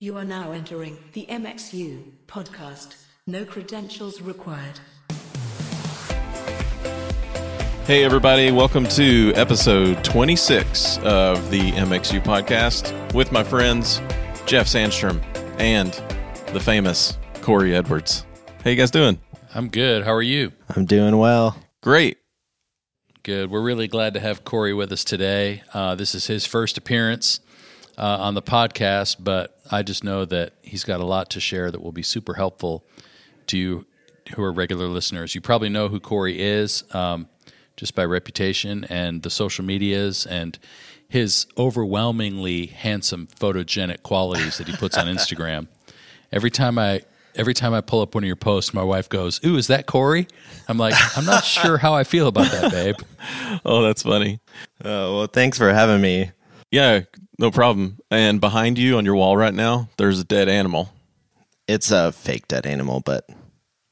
You are now entering the MXU podcast. No credentials required. Hey, everybody, welcome to episode 26 of the MXU podcast with my friends Jeff Sandstrom and the famous Cory Edwards. How you guys doing? I'm good. How are you? I'm doing well. Great. Good. We're really glad to have Cory with us today. Uh, this is his first appearance uh, on the podcast, but I just know that he's got a lot to share that will be super helpful to you who are regular listeners. You probably know who Cory is um, just by reputation and the social medias and his overwhelmingly handsome photogenic qualities that he puts on Instagram. Every time I every time I pull up one of your posts, my wife goes, "Ooh, is that Cory?" I'm like, I'm not sure how I feel about that, babe. Oh, that's funny. Oh, well, thanks for having me. Yeah, no problem. And behind you on your wall right now, there's a dead animal. It's a fake dead animal, but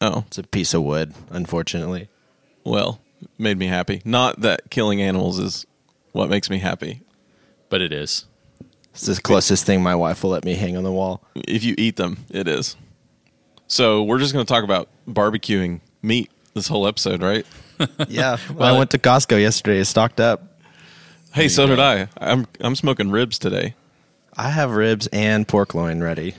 Oh, it's a piece of wood, unfortunately. well, made me happy. Not that killing animals is what makes me happy. But it is. It's the closest thing my wife will let me hang on the wall. If you eat them, it is. So we're just going to talk about barbecuing meat this whole episode, right? Yeah. well, I went to Costco yesterday, stocked up. Hey, so did I. I'm I'm smoking ribs today. I have ribs and pork loin ready.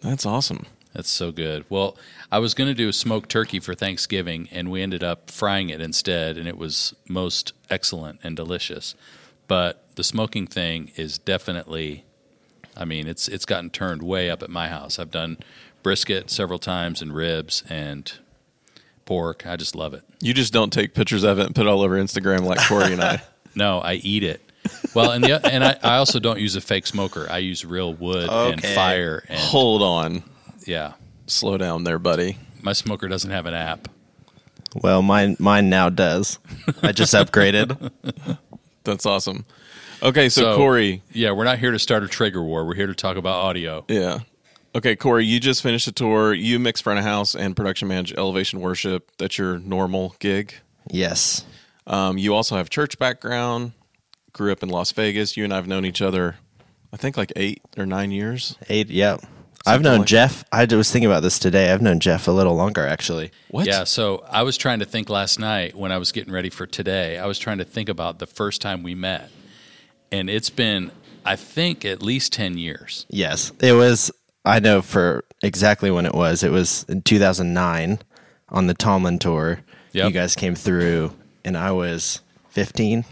That's awesome. That's so good. Well, I was going to do a smoked turkey for Thanksgiving, and we ended up frying it instead, and it was most excellent and delicious. But the smoking thing is definitely, I mean, it's it's gotten turned way up at my house. I've done brisket several times and ribs and pork. I just love it. You just don't take pictures of it and put it all over Instagram like Cory and I. No, I eat it. Well, and the, and I, I also don't use a fake smoker. I use real wood and Okay. fire, and Hold on. yeah, Slow down there, buddy. my smoker doesn't have an app. Well, mine mine now does. I just upgraded. That's awesome. Okay, so, So- Cory, Yeah, we're not here to start a trigger war. We're here to talk about audio. yeah. Okay, Cory, you just finished a tour. You mix front of house and production manage Elevation Worship. That's your normal gig. Yes. Um, you also have church background. Grew up in Las Vegas. You and I have known each other, I think, like eight or nine years. Eight. Yep. I've known like- Jeff. I was thinking about this today. I've known Jeff a little longer, actually. What? Yeah, so I was trying to think last night when I was getting ready for today. I was trying to think about the first time we met. And it's been, I think, at least 10 years. Yes. It was, I know for exactly when it was. It was in 2009 on the Tomlin tour. Yep. You guys came through, and I was 15.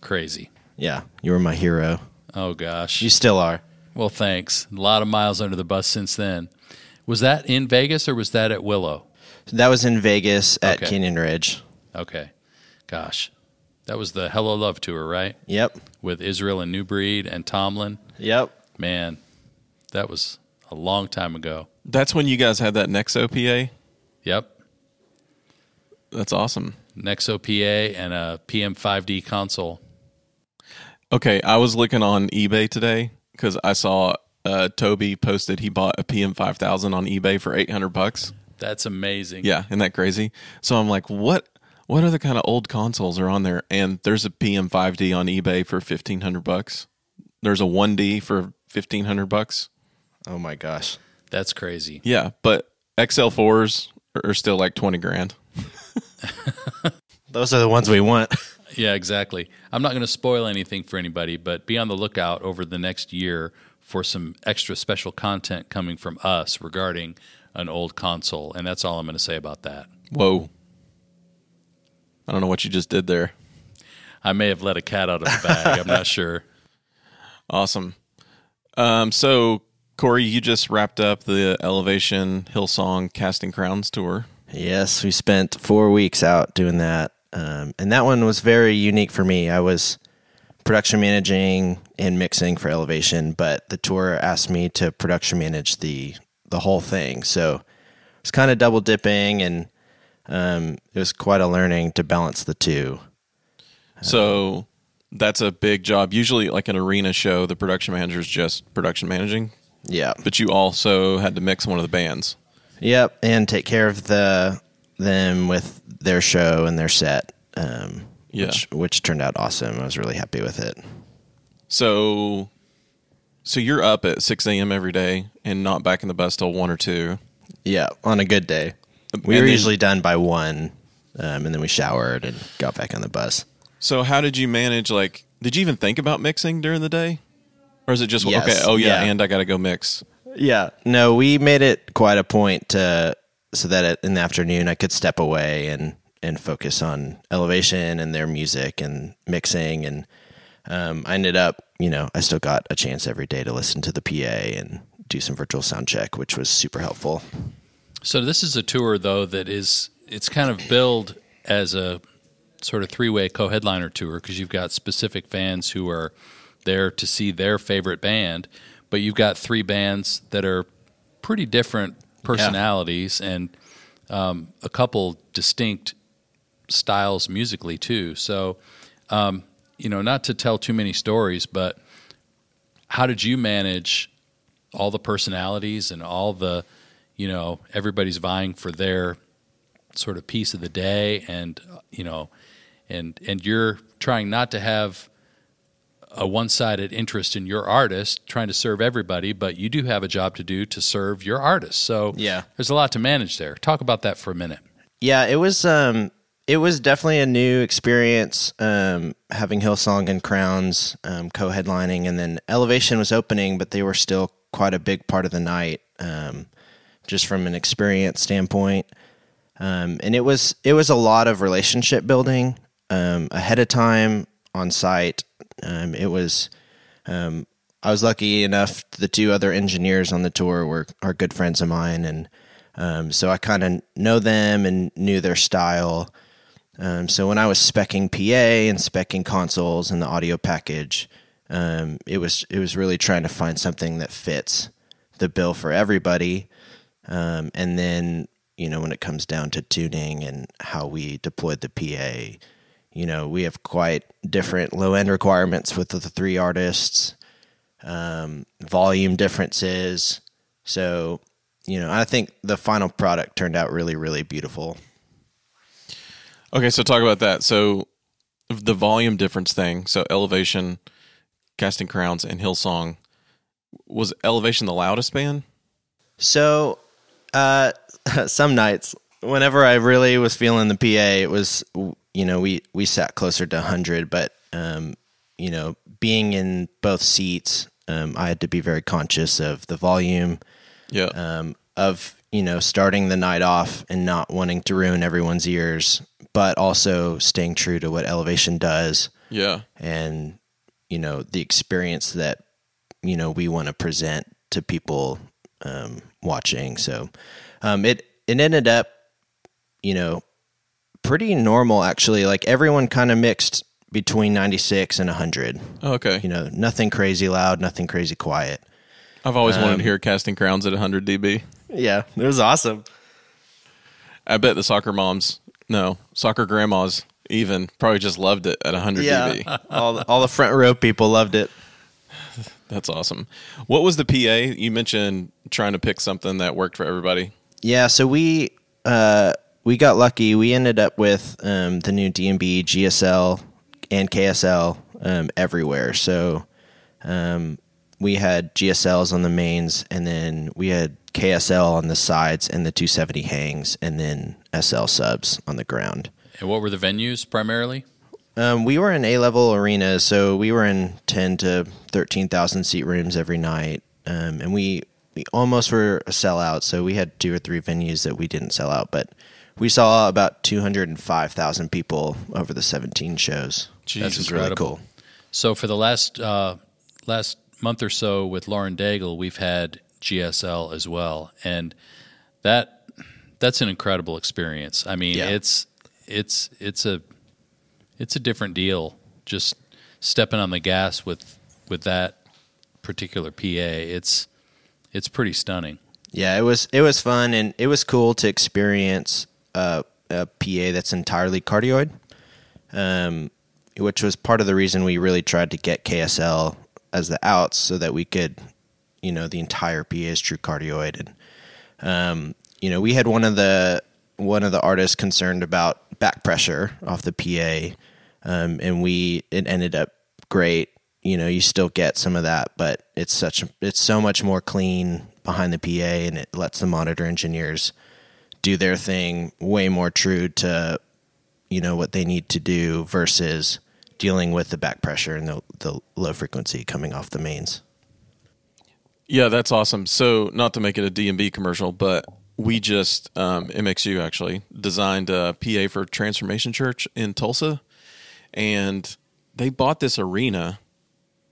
Crazy. Yeah. You were my hero. Oh, gosh. You still are. Well, thanks. A lot of miles under the bus since then. Was that in Vegas or was that at Willow? That was in Vegas at Okay. Canyon Ridge. Okay. Gosh. That was the Hello Love tour, right? Yep. With Israel and New Breed and Tomlin. Yep. Man, that was a long time ago. That's when you guys had that Nexo PA. Yep. That's awesome. Nexo PA and a PM5D console. Okay, I was looking on eBay today because I saw uh, Toby posted he bought a PM5000 on eBay for 800 bucks. That's amazing. Yeah, isn't that crazy? So I'm like, what? What other kind of old consoles are on there? And there's a PM5D on eBay for 1500 bucks. There's a 1D for 1500 bucks. Oh my gosh. That's crazy. Yeah, but XL4s are still like 20 grand. Those are the ones we want. Yeah, exactly. I'm not going to spoil anything for anybody, but be on the lookout over the next year for some extra special content coming from us regarding an old console. And that's all I'm going to say about that. Whoa. I don't know what you just did there. I may have let a cat out of the bag. I'm not sure. Awesome. Um, so Corey, you just wrapped up the Elevation Hillsong Casting Crowns tour. Yes, we spent four weeks out doing that. Um, and that one was very unique for me. I was production managing and mixing for Elevation, but the tour asked me to production manage the the whole thing. So it was kind of double dipping, and um, it was quite a learning to balance the two. So that's a big job. Usually, like an arena show, the production manager is just production managing, Yeah. but you also had to mix one of the bands. Yep, and take care of the them with their show and their set. Um, Yeah. which which turned out awesome. I was really happy with it. So So you're up at 6 a.m. every day and not back in the bus till 1 or 2. Yeah, on a good day. We And were then- usually done by one, um, and then we showered and got back on the bus. So how did you manage, like, did you even think about mixing during the day? Or is it just, Yes, okay, oh, yeah, yeah. and I got to go mix? Yeah, no, we made it quite a point to so that in the afternoon I could step away and and focus on elevation and their music and mixing. And um, I ended up, you know, I still got a chance every day to listen to the PA and do some virtual sound check, which was super helpful. So this is a tour though that is it's kind of billed as a sort of three-way co-headliner tour because you've got specific fans who are there to see their favorite band, but you've got three bands that are pretty different personalities and um, a couple distinct styles musically too. So, um, you know, not to tell too many stories, but how did you manage all the personalities and all the, you know, everybody's vying for their sort of piece of the day, and you know, and and you're trying not to have a one-sided interest in your artist, trying to serve everybody, but you do have a job to do to serve your artist. So Yeah. there's a lot to manage there. Talk about that for a minute. Yeah, it was um it was definitely a new experience um having Hillsong and Crowns um co-headlining and then Elevation was opening but they were still quite a big part of the night um just from an experience standpoint. Um and it was it was a lot of relationship building um ahead of time on site. Um it was um I was lucky enough the two other engineers on the tour were are good friends of mine and um, so I kind of know them and knew their style. Um, so when I was specking PA and specking consoles and the audio package, um, it was it was really trying to find something that fits the bill for everybody. Um, and then you know when it comes down to tuning and how we deployed the PA, you know we have quite different low end requirements with the three artists, um, volume differences. So you know, I think the final product turned out really, really beautiful. Okay, so talk about that. So the volume difference thing. So Elevation, Casting Crowns, and Hillsong. Was Elevation the loudest band? So, uh, some nights, whenever I really was feeling the PA, it was, you know, we, we sat closer to 100, but, um, you know, being in both seats, um, I had to be very conscious of the volume, Yeah. um, of you know starting the night off and not wanting to ruin everyone's ears, but also staying true to what Elevation does yeah. and you know the experience that you know we want to present to people um, watching. So um, it it ended up you know pretty normal actually. Like everyone kind of mixed between ninety six and hundred. Oh, okay. You know, nothing crazy loud, nothing crazy quiet. I've always Um, wanted to hear Casting Crowns at 100 dB. Yeah, it was awesome. I bet the soccer moms, no, soccer grandmas even probably just loved it at 100 Yeah, dB. all the, all the front row people loved it. That's awesome. What was the PA? You mentioned trying to pick something that worked for everybody. Yeah, so we uh, we got lucky. We ended up with um, the new D&B, GSL, and KSL um, everywhere. So um, we had GSLs on the mains, and then we had KSL on the sides, and the 270 hangs, and then SL subs on the ground. And what were the venues primarily? Um, we were in A level arenas, so we were in ten to thirteen thousand seat rooms every night, um, and we we almost were a sellout. So we had two or three venues that we didn't sell out, but we saw about two hundred and five thousand people over the seventeen shows. Jeez, That's It really incredible. cool. So for the last uh, last month or so with Lauren Daigle, we've had GSL as well, and that that's an incredible experience. I mean, Yeah. it's it's it's a it's a different deal. Just stepping on the gas with with that particular PA, it's it's pretty stunning. Yeah, it was it was fun and it was cool to experience uh, a PA that's entirely cardioid, um, which was part of the reason we really tried to get KSL as the outs so that we could, you know, the entire PA is true cardioid and um, you know we had one of the one of the artists concerned about back pressure off the PA, um, and we it ended up great. you know, you still get some of that, but it's such it's so much more clean behind the PA, and it lets the monitor engineers do their thing way more true to you know what they need to do versus dealing with the back pressure and the, the low frequency coming off the mains. Yeah, that's awesome. So, not to make it a D&B commercial, but we just um, MXU actually designed a PA for Transformation Church in Tulsa, and they bought this arena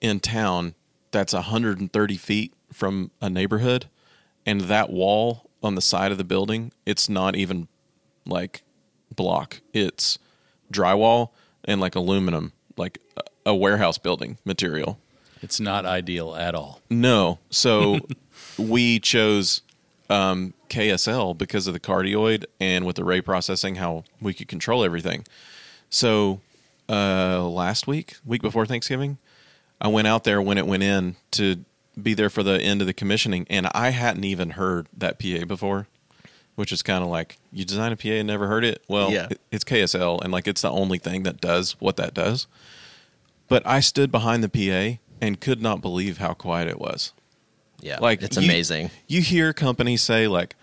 in town that's 130 feet from a neighborhood, and that wall on the side of the building, it's not even like block. It's drywall and like aluminum, like a warehouse building material. It's not ideal at all. No. So we chose um, KSL because of the cardioid and with the ray processing, how we could control everything. So uh, last week, week before Thanksgiving, I went out there when it went in to be there for the end of the commissioning, and I hadn't even heard that PA before, which is kind of like you design a PA and never heard it. Well, Yeah. it- it's KSL, and like it's the only thing that does what that does. But I stood behind the PA and could not believe how quiet it was. Yeah, Like it's you- amazing. You hear companies say like,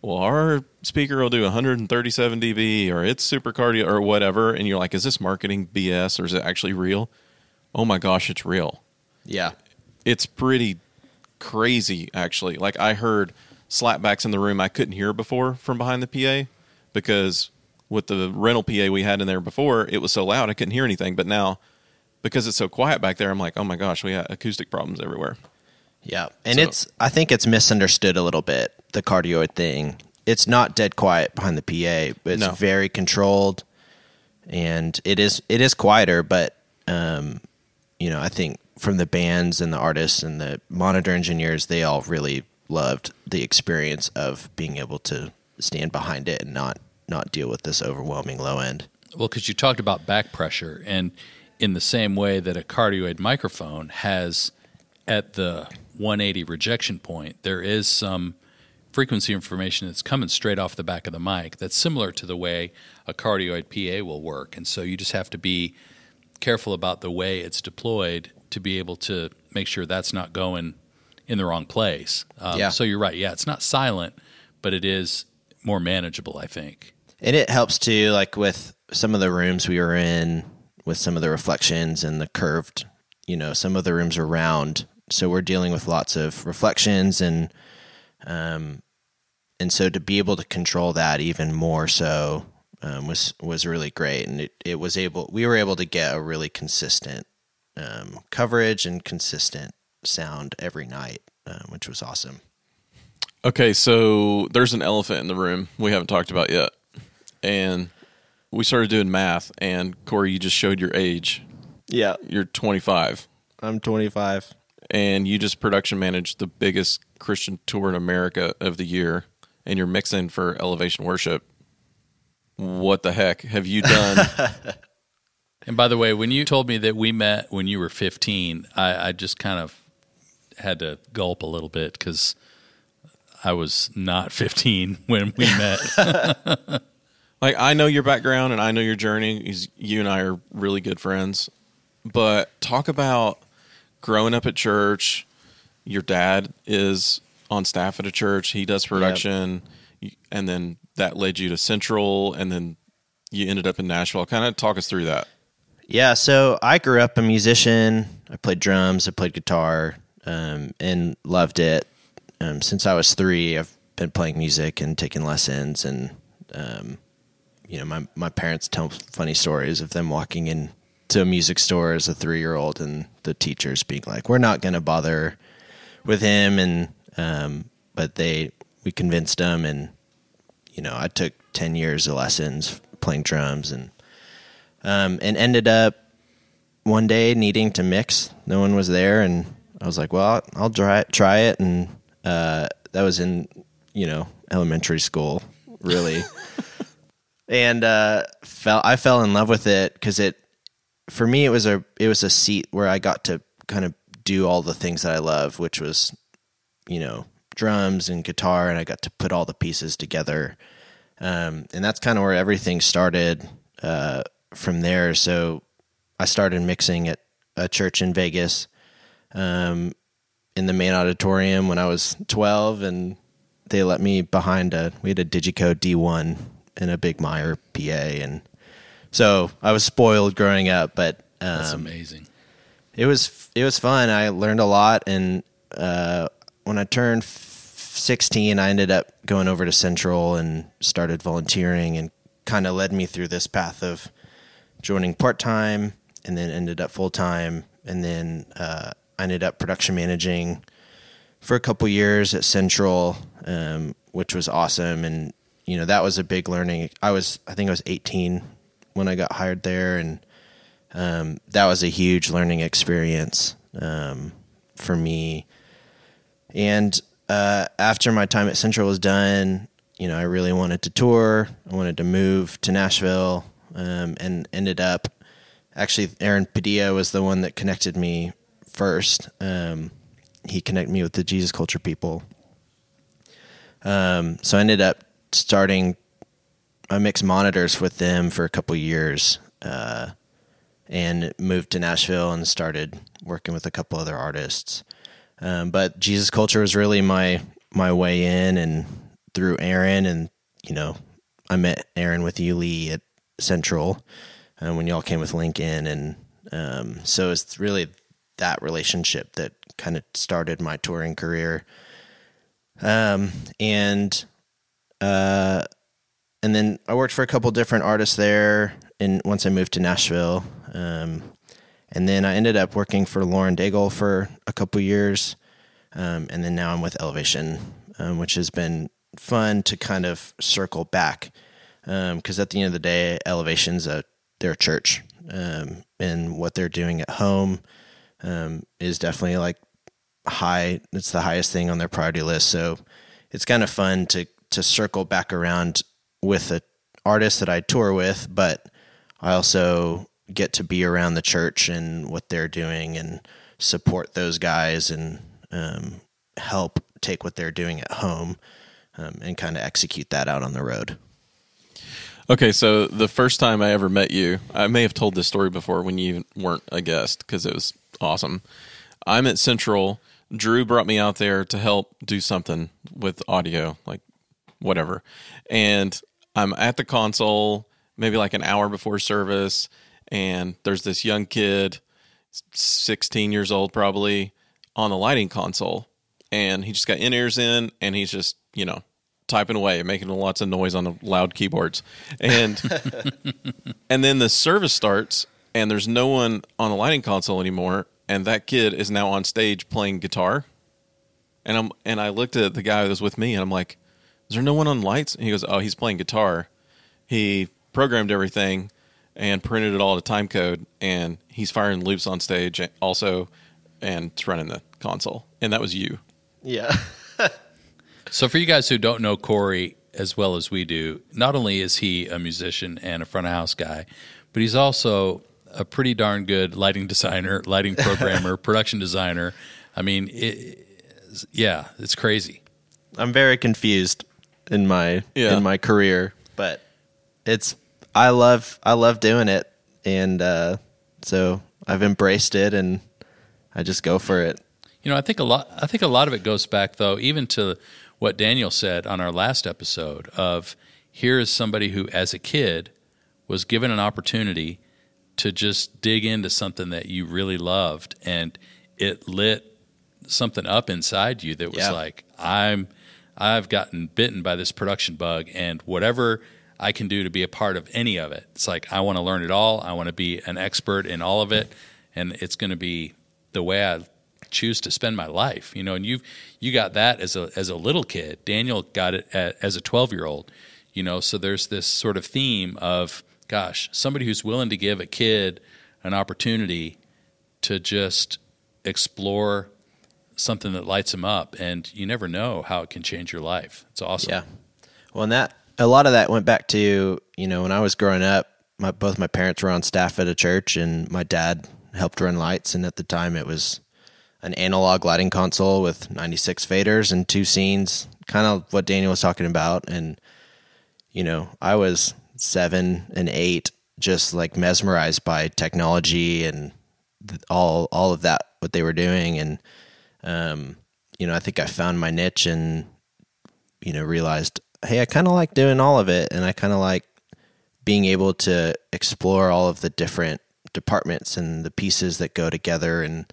"Well, our speaker will do 137 dB, or it's super cardio, or whatever," and you're like, "Is this marketing BS, or is it actually real?" Oh my gosh, it's real Yeah, it's pretty crazy actually. Like I heard slapbacks in the room I couldn't hear before from behind the PA because with the rental PA we had in there before, it was so loud I couldn't hear anything. But now because it's so quiet back there, I'm like, oh my gosh, we have acoustic problems everywhere. yeah, and So- it's I think it's misunderstood a little bit the cardioid thing. It's not dead quiet behind the PA, but it's No. very controlled, and it is it is quieter. But um, you know, I think from the bands and the artists and the monitor engineers, they all really loved the experience of being able to stand behind it and not not deal with this overwhelming low end. Well, because you talked about back pressure, and in the same way that a cardioid microphone has at the 180 rejection point, there is some frequency information that's coming straight off the back of the mic that's similar to the way a cardioid PA will work. And so you just have to be careful about the way it's deployed to be able to make sure that's not going in the wrong place. Um, Yeah. So you're right. Yeah, it's not silent, but it is more manageable, I think. And it helps too, like with some of the rooms we were in, with some of the reflections and the curved, you know, some of the rooms are round. So we're dealing with lots of reflections and, um, and so to be able to control that even more so um, was was really great, and it, it was able we were able to get a really consistent um, coverage and consistent sound every night, um, which was awesome. Okay, so there's an elephant in the room we haven't talked about yet. And we started doing math and Cory, you just showed your age. Yeah, You're 25 I'm 25. and you just production managed the biggest Christian tour in America of the year and you're mixing for elevation worship. What the heck have you done? And by the way, when you told me that we met when you were 15, I, I just kind of had to gulp a little bit because I was not 15 when we met. like I know your background and I know your journey. You and I are really good friends. But talk about growing up at church. Your dad is on staff at a church. He does production, and then that led you to Central, and then you ended up in Nashville. Kind of talk us through that. Yeah, so I grew up a musician. I played drums, I played guitar, um, and loved it. Um, since I was three, I've been playing music and taking lessons. And um, you know, my my parents tell funny stories of them walking into a music store as a three year old, and the teachers being like, "We're not going to bother with him," and um, but they we convinced them, and you know, I took ten years of lessons playing drums and um, and ended up one day needing to mix. No one was there, and I was like, "Well, I'll, try it, try it." And uh, that was in you know elementary school, really. and uh, fell I fell in love with it because it for me it was a it was a seat where I got to kind of do all the things that I love, which was you know drums and guitar, and I got to put all the pieces together. Um, and that's kind of where everything started uh, from there. So I started mixing at a church in Vegas um, in the main auditorium when I was 12, and they let me behind a we had a Digico D1 and a big Meyer PA, and so I was spoiled growing up. But um, That's amazing. it was it was fun. I learned a lot, and uh, when I turned f- sixteen, I ended up going over to Central and started volunteering, and kind of led me through this path of joining part time, and then ended up full time, and then uh, I ended up production managing for a couple years at Central, um, which was awesome, and you know that was a big learning. I was I think I was eighteen when I got hired there, and um, that was a huge learning experience um, for me. And uh, after my time at Central was done, you know, I really wanted to tour. I wanted to move to Nashville, um, and ended up actually Aaron Padilla was the one that connected me first. Um, he connected me with the Jesus Culture people. Um, so I ended up starting. I mixed monitors with them for a couple years. Uh, and moved to Nashville and started working with a couple other artists. Um, but Jesus Culture was really my my way in, and through Aaron, and you know, I met Aaron with you, Lee, at Central, uh, when y'all came with Lincoln, and um, so it's really that relationship that kind of started my touring career. Um, and uh, and then I worked for a couple different artists there. And once I moved to Nashville, um, and then I ended up working for Lauren Daigle for a couple years, um, and then now I'm with Elevation, um, which has been fun to kind of circle back because at the end of the day, Elevation's a they're a church, um, and what they're doing at home um, is definitely like high. It's the highest thing on their priority list, so it's kind of fun to to circle back around with a artist that I tour with, but I also get to be around the church and what they're doing and support those guys and um, help take what they're doing at home um, and kind of execute that out on the road. Okay, so the first time I ever met you, I may have told this story before when you weren't a guest because it was awesome. I'm at Central. Drew brought me out there to help do something with audio, like whatever. And I'm at the console, maybe like an hour before service, and there's this young kid, 16 years old probably, on the lighting console. And he just got in ears in and he's just, you know, typing away, and making lots of noise on the loud keyboards. And and then the service starts and there's no one on the lighting console anymore. And that kid is now on stage playing guitar. And I'm and I looked at the guy that was with me and I'm like, Is there no one on lights? And he goes, Oh, he's playing guitar. He programmed everything and printed it all to time code and he's firing loops on stage also and it's running the console. And that was you. Yeah. So, for you guys who don't know Cory as well as we do, not only is he a musician and a front of house guy, but he's also a pretty darn good lighting designer, lighting programmer, production designer. I mean, it, yeah, it's crazy. I'm very confused in my Yeah. in my career, but it's I love I love doing it and uh, so I've embraced it and I just go for it. You know, I think a lot. I think a lot of it goes back, though, even to what Daniel said on our last episode. Of here is somebody who, as a kid, was given an opportunity to just dig into something that you really loved, and it lit something up inside you that was Yeah. like, I'm, I've gotten bitten by this production bug, and whatever I can do to be a part of any of it, it's like I want to learn it all. I want to be an expert in all of it, and it's going to be the way I choose to spend my life. You know, and you've you got that as a as a little kid. Daniel got it at, as a twelve year old. You know, so there's this sort of theme of gosh, somebody who's willing to give a kid an opportunity to just explore something that lights them up, and you never know how it can change your life. It's awesome. Yeah. Well, and that a lot of that went back to you know when I was growing up, my both my parents were on staff at a church, and my dad helped run lights, and at the time it was an analog lighting console with 96 faders and two scenes, kind of what Daniel was talking about, and you know I was seven and eight, just like mesmerized by technology and all all of that what they were doing, and um, you know, I think I found my niche and you know realized, hey, I kind of like doing all of it, and I kind of like being able to explore all of the different departments and the pieces that go together. And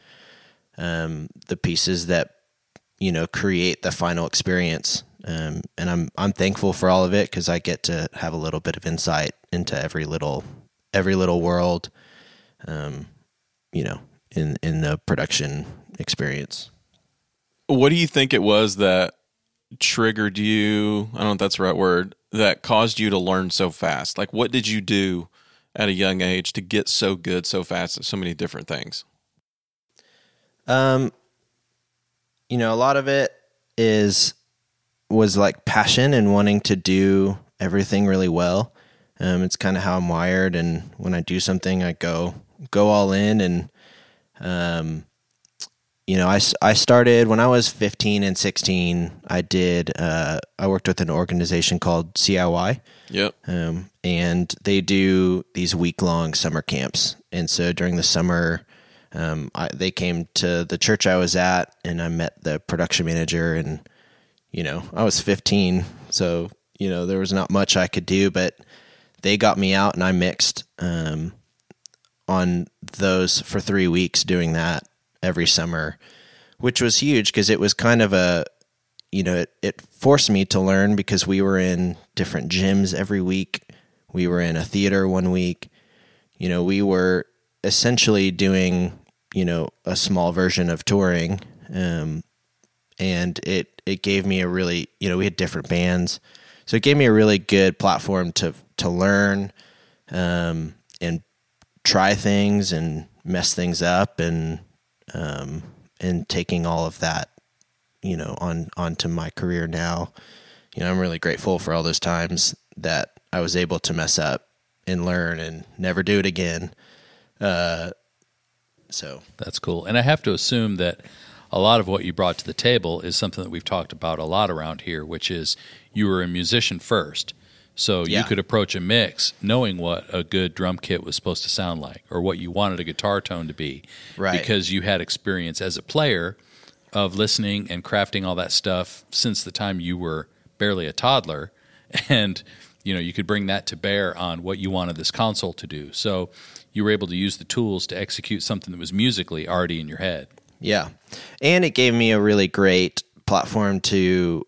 um, the pieces that you know create the final experience um, and I'm I'm thankful for all of it because I get to have a little bit of insight into every little every little world, um, you know, in in the production experience. What do you think it was that triggered you? I don't know if that's the right word. That caused you to learn so fast. Like, what did you do at a young age to get so good so fast at so many different things? Um, you know, a lot of it is was like passion and wanting to do everything really well. Um, it's kind of how I'm wired, and when I do something, I go go all in. And um, you know, I, I started when I was 15 and 16. I did uh, I worked with an organization called CIY. Yep. Um, and they do these week long summer camps. And so during the summer, um, I, they came to the church I was at, and I met the production manager. And you know, I was 15, so you know there was not much I could do, but they got me out, and I mixed um, on those for three weeks, doing that every summer, which was huge because it was kind of a you know, it, it forced me to learn because we were in different gyms every week. We were in a theater one week. You know, we were essentially doing, you know, a small version of touring. Um, and it, it gave me a really, you know, we had different bands. So it gave me a really good platform to, to learn, um, and try things and mess things up and, um, and taking all of that you know on onto my career now you know i'm really grateful for all those times that i was able to mess up and learn and never do it again uh so That's cool. And I have to assume that a lot of what you brought to the table is something that we've talked about a lot around here, which is you were a musician first. So Yeah. you could approach a mix knowing what a good drum kit was supposed to sound like or what you wanted a guitar tone to be. Right. Because you had experience as a player of listening and crafting all that stuff since the time you were barely a toddler. And you know, you could bring that to bear on what you wanted this console to do. So you were able to use the tools to execute something that was musically already in your head. yeah and it gave me a really great platform to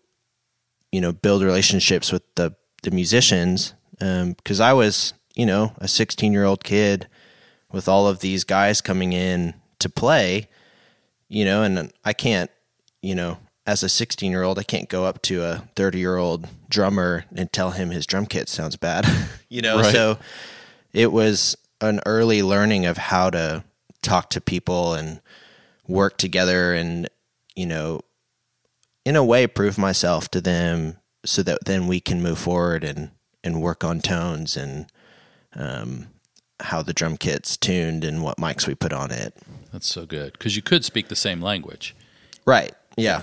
you know build relationships with the the musicians um, because i was you know a 16 year old kid with all of these guys coming in to play you know and i can't you know as a 16 year old i can't go up to a 30 year old drummer and tell him his drum kit sounds bad you know Right. so it was an early learning of how to talk to people and work together and you know in a way prove myself to them so that then we can move forward and and work on tones and um how the drum kit's tuned and what mics we put on it That's so good because you could speak the same language. right yeah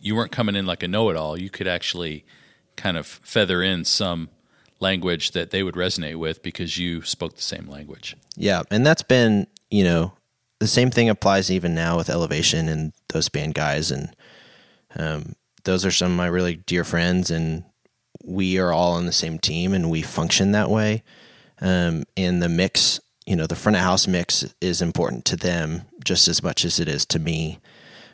You weren't coming in like a know-it-all. You could actually kind of feather in some language that they would resonate with because you spoke the same language. Yeah, and that's been you know the same thing applies even now with Elevation and those band guys, and um, those are some of my really dear friends, and we are all on the same team, and we function that way. Um, and the mix, you know, the front of house mix is important to them just as much as it is to me.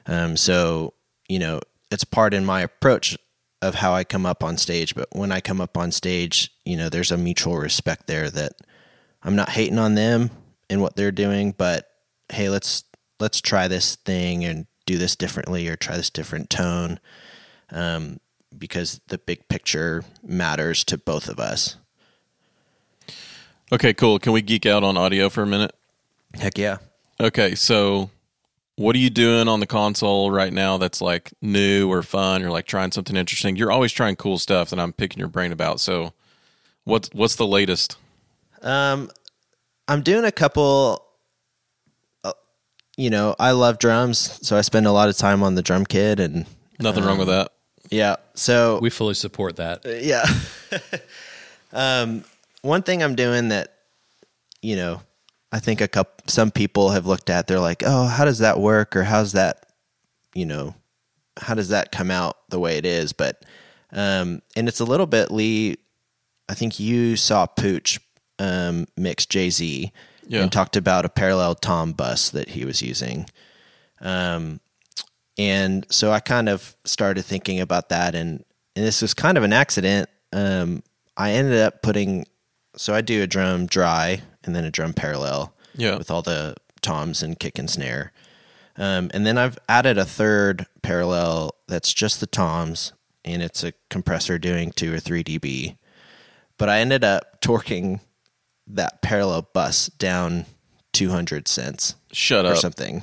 Um, so you know, it's part in my approach of how I come up on stage. But when I come up on stage, you know, there's a mutual respect there that I'm not hating on them and what they're doing, but hey, let's let's try this thing and do this differently or try this different tone, um, because the big picture matters to both of us. Okay, cool. Can we geek out on audio for a minute? Heck yeah. Okay, so what are you doing on the console right now that's like new or fun or like trying something interesting? You're always trying cool stuff that I'm picking your brain about. So what's what's the latest? Um, I'm doing a couple. Uh, you know, I love drums, so I spend a lot of time on the drum kit, and Nothing wrong with that. yeah. So We fully support that. yeah. um, one thing I'm doing that, you know, I think a couple some people have looked at. They're like, oh, how does that work, or how's that, you know, how does that come out the way it is? But um, and it's a little bit Lee. I think you saw Pooch um, mix Jay Z Yeah. and talked about a parallel tom bus that he was using. Um, and so I kind of started thinking about that, and, and this was kind of an accident. Um, I ended up putting, so I do a drum dry and then a drum parallel Yeah. with all the toms and kick and snare. Um, and then I've added a third parallel that's just the toms, and it's a compressor doing two or three dB. But I ended up torquing that parallel bus down 200 cents Shut or up. something.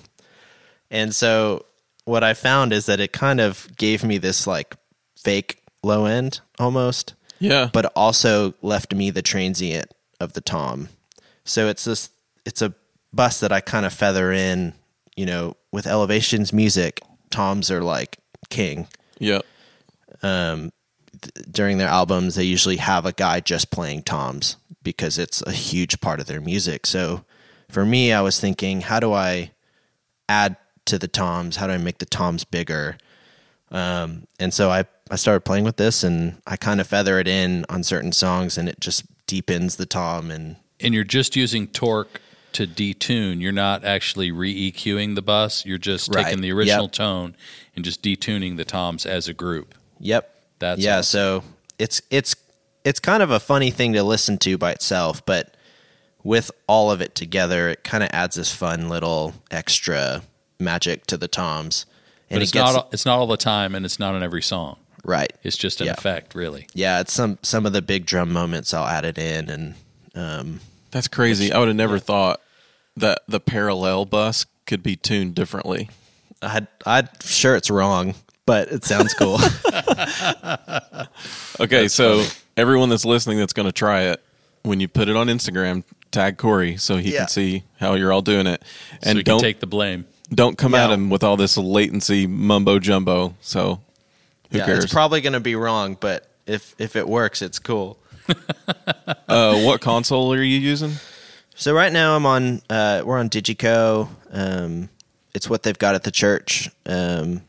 And so what I found is that it kind of gave me this like fake low end almost, Yeah. but also left me the transient of the tom. So it's this it's a bus that I kind of feather in, you know, with elevations music, toms are like king. yeah. During their albums, they usually have a guy just playing toms because it's a huge part of their music. So for me, I was thinking, how do I add to the toms? How do I make the toms bigger? Um, and so I, I started playing with this and I kind of feather it in on certain songs and it just deepens the tom and And you're just using torque to detune. You're not actually re EQing the bus. You're just Right. taking the original Yep. tone and just detuning the toms as a group. Yep. That's yeah. awesome. So it's it's it's kind of a funny thing to listen to by itself, but with all of it together, it kind of adds this fun little extra magic to the toms. And But it it's gets not it's not all the time and it's not on every song. right. It's just an Yeah. effect, really. Yeah, it's some some of the big drum moments I'll add it in, and um, That's crazy. I would have never thought that the parallel bus could be tuned differently. I I'm sure it's wrong, but it sounds cool. Okay, so everyone that's listening that's going to try it, when you put it on Instagram, tag Cory so he Yeah. can see how you're all doing it, and we can don't take the blame. don't come at him with all this latency mumbo jumbo. So who yeah, cares? it's probably going to be wrong, but if if it works, it's cool. uh, what console are you using? So right now I'm on uh, we're on Digico. Um, it's what they've got at the church, um,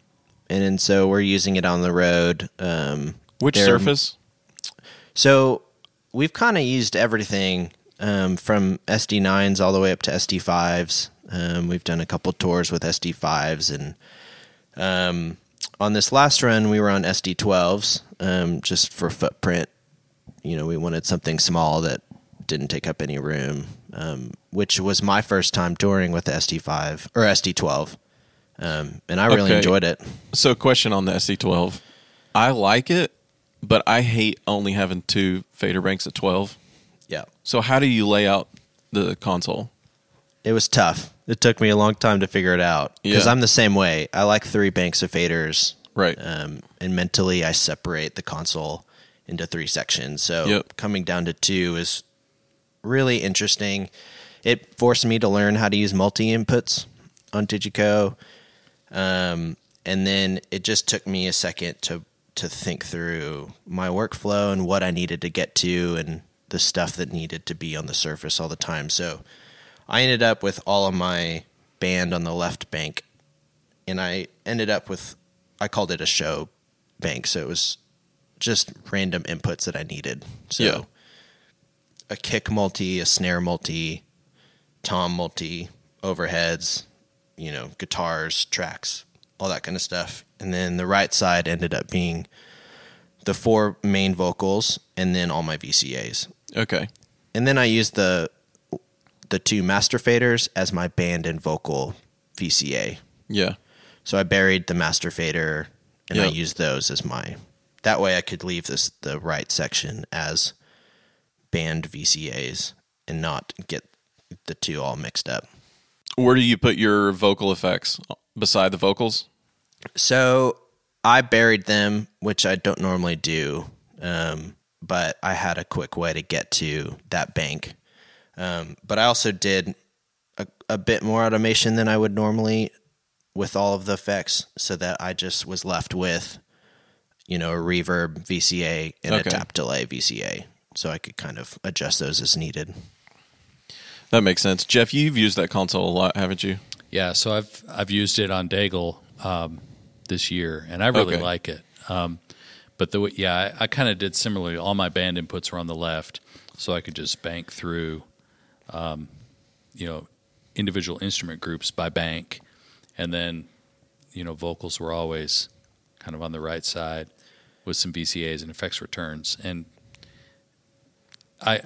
and then so we're using it on the road. Um, Which they're- Surface? So we've kind of used everything um, from SD9s all the way up to SD5s. Um, we've done a couple tours with SD5s, and um, on this last run, we were on SD12s um, just for footprint. You know, we wanted something small that didn't take up any room, um, which was my first time touring with the SD5 or SD12. Um, and I really Okay. enjoyed it. So, question on the SD12, I like it, but I hate only having two fader banks at 12. Yeah. So, how do you lay out the console? It was tough. It took me a long time to figure it out because Yeah. I'm the same way. I like three banks of faders, Right. um, and mentally I separate the console into three sections. So Yep. coming down to two is really interesting. It forced me to learn how to use multi inputs on Digico, um, and then it just took me a second to to think through my workflow and what I needed to get to and the stuff that needed to be on the surface all the time. So I ended up with all of my band on the left bank, and I ended up with I called it a show bank. So it was just random inputs that I needed. So Yeah. a kick multi, a snare multi, tom multi, overheads, you know, guitars, tracks, all that kind of stuff. And then the right side ended up being the four main vocals and then all my VCAs Okay. and then I used the the two master faders as my band and vocal VCA. Yeah. So I buried the master fader and I used those as my. That way I could leave this the right section as band VCAs and not get the two all mixed up. Where do you put your vocal effects beside the vocals? So I buried them, which I don't normally do, um, but I had a quick way to get to that bank. Um, but I also did a, a bit more automation than I would normally with all of the effects, so that I just was left with, you know, a reverb VCA and Okay. a tap delay VCA, so I could kind of adjust those as needed. That makes sense. Jeff, you've used that console a lot, haven't you? Yeah, so I've I've used it on Daigle um, this year, and I really Okay. like it. Um, but the way- yeah, I, I kind of did similarly. All my band inputs were on the left, so I could just bank through, um, you know, individual instrument groups by bank, and then you know vocals were always kind of on the right side with some VCAs and effects returns, and I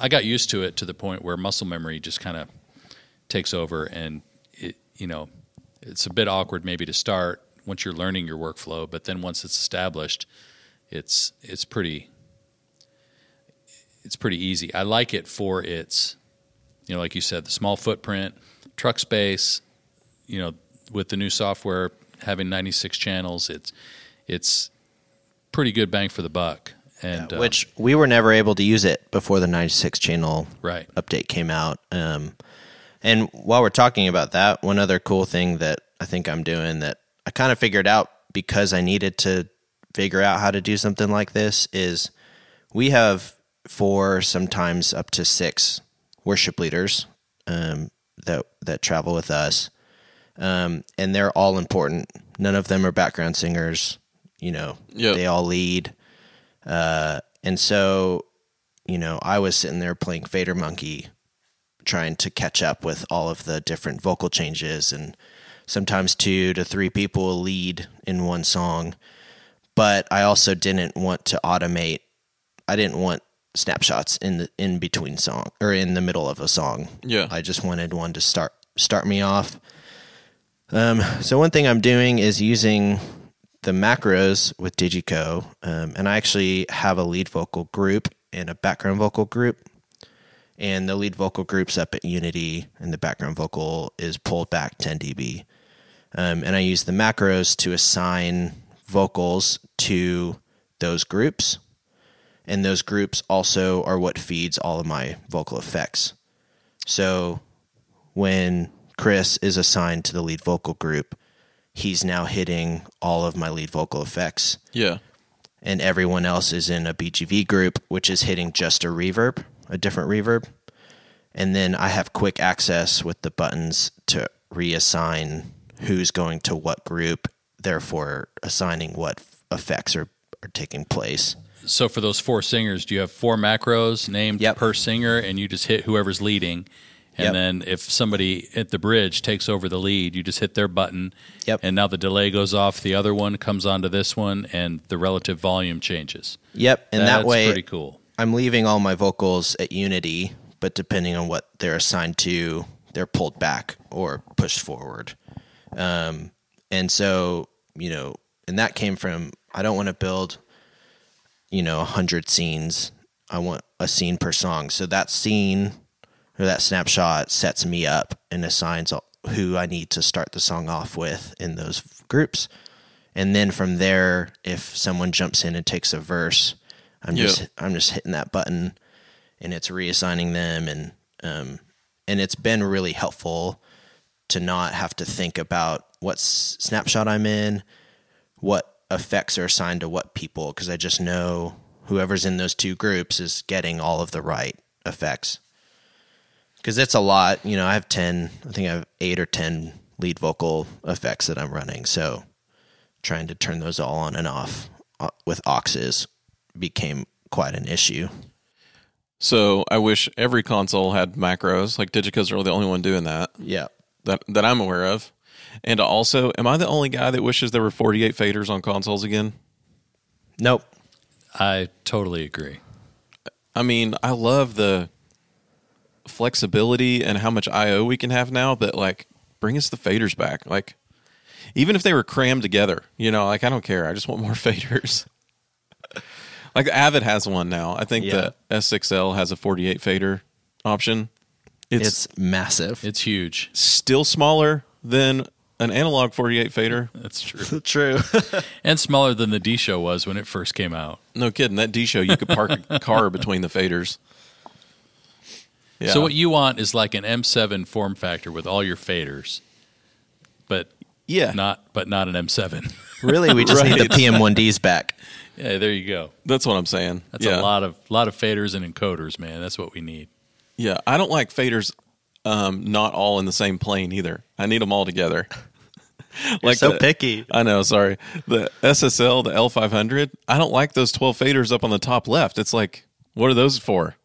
I got used to it to the point where muscle memory just kind of takes over and it you know it's a bit awkward maybe to start once you're learning your workflow but then once it's established it's it's pretty it's pretty easy. I like it for its you know like you said the small footprint truck space you know with the new software having 96 channels it's it's pretty good bang for the buck and uh, Which we were never able to use it before the 96 channel right update came out. Um, and while we're talking about that, one other cool thing that I think I'm doing that I kind of figured out because I needed to figure out how to do something like this is we have four, sometimes up to six worship leaders um, that that travel with us, um, and they're all important. None of them are background singers. You know, Yep. they all lead. Uh, and so, you know, I was sitting there playing Fader Monkey, trying to catch up with all of the different vocal changes, and sometimes two to three people will lead in one song. But I also didn't want to automate. I didn't want snapshots in the in between song or in the middle of a song. Yeah. I just wanted one to start start me off. Um, so one thing I'm doing is using the macros with Digico, um, and I actually have a lead vocal group and a background vocal group. And the lead vocal group's up at Unity, and the background vocal is pulled back 10 dB. Um, and I use the macros to assign vocals to those groups. And those groups also are what feeds all of my vocal effects. So when Chris is assigned to the lead vocal group, he's now hitting all of my lead vocal effects. Yeah. And everyone else is in a BGV group, which is hitting just a reverb, a different reverb. And then I have quick access with the buttons to reassign who's going to what group, therefore assigning what effects are, are taking place. So for those four singers, do you have four macros named Yep. per singer, and you just hit whoever's leading? And Yep. then if somebody at the bridge takes over the lead, you just hit their button. Yep. And now the delay goes off. The other one comes onto this one, and the relative volume changes. Yep. And That's that way, pretty cool. I'm leaving all my vocals at Unity, but depending on what they're assigned to, they're pulled back or pushed forward. Um, and so, you know, and that came from I don't want to build, you know, a hundred scenes. I want a scene per song. So that scene or that snapshot sets me up and assigns who I need to start the song off with in those groups. And then from there, if someone jumps in and takes a verse, I'm Yeah. just I'm just hitting that button, and it's reassigning them, and um, and it's been really helpful to not have to think about what snapshot I'm in, what effects are assigned to what people, because I just know whoever's in those two groups is getting all of the right effects. Because it's a lot, you know. I have ten, I think I have eight or ten lead vocal effects that I'm running, so trying to turn those all on and off uh, with auxes became quite an issue. So I wish every console had macros. Like Digico's are the only one doing that Yeah. that that I'm aware of. And also, am I the only guy that wishes there were 48 faders on consoles again? Nope. I totally agree. I mean, I love the flexibility and how much IO we can have now, but like bring us the faders back. Like even if they were crammed together, you know, like I don't care. I just want more faders. like Avid has one now. I think Yeah. the S6L has a 48 fader option. It's, It's, massive. It's huge. still smaller than an analog 48 fader. That's true. true. and smaller than the D show was when it first came out. No kidding. That D show, you could park a car between the faders. Yeah. So what you want is like an M7 form factor with all your faders, but yeah. not but not an M7. really, we just need the PM1Ds back. yeah, there you go. That's what I'm saying. That's yeah. a lot of lot of faders and encoders, man. That's what we need. Yeah, I don't like faders um, not all in the same plane either. I need them all together. like so the- picky. I know, sorry. The SSL, the L500, I don't like those 12 faders up on the top left. It's like, what are those for?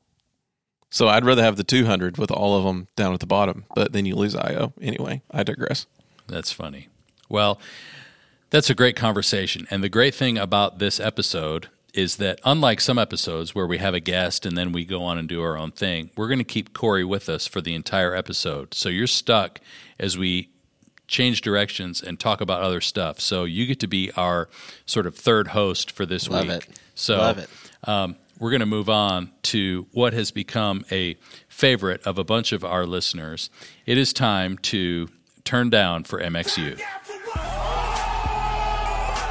So I'd rather have the 200 with all of them down at the bottom, but then you lose IO. Anyway, I digress. That's funny. Well, that's a great conversation. And the great thing about this episode is that unlike some episodes where we have a guest and then we go on and do our own thing, we're going to keep Cory with us for the entire episode. So you're stuck as we change directions and talk about other stuff. So you get to be our sort of third host for this Love week. it. So Love it. Um, we're going to move on to what has become a favorite of a bunch of our listeners. It is time to turn down for MXU.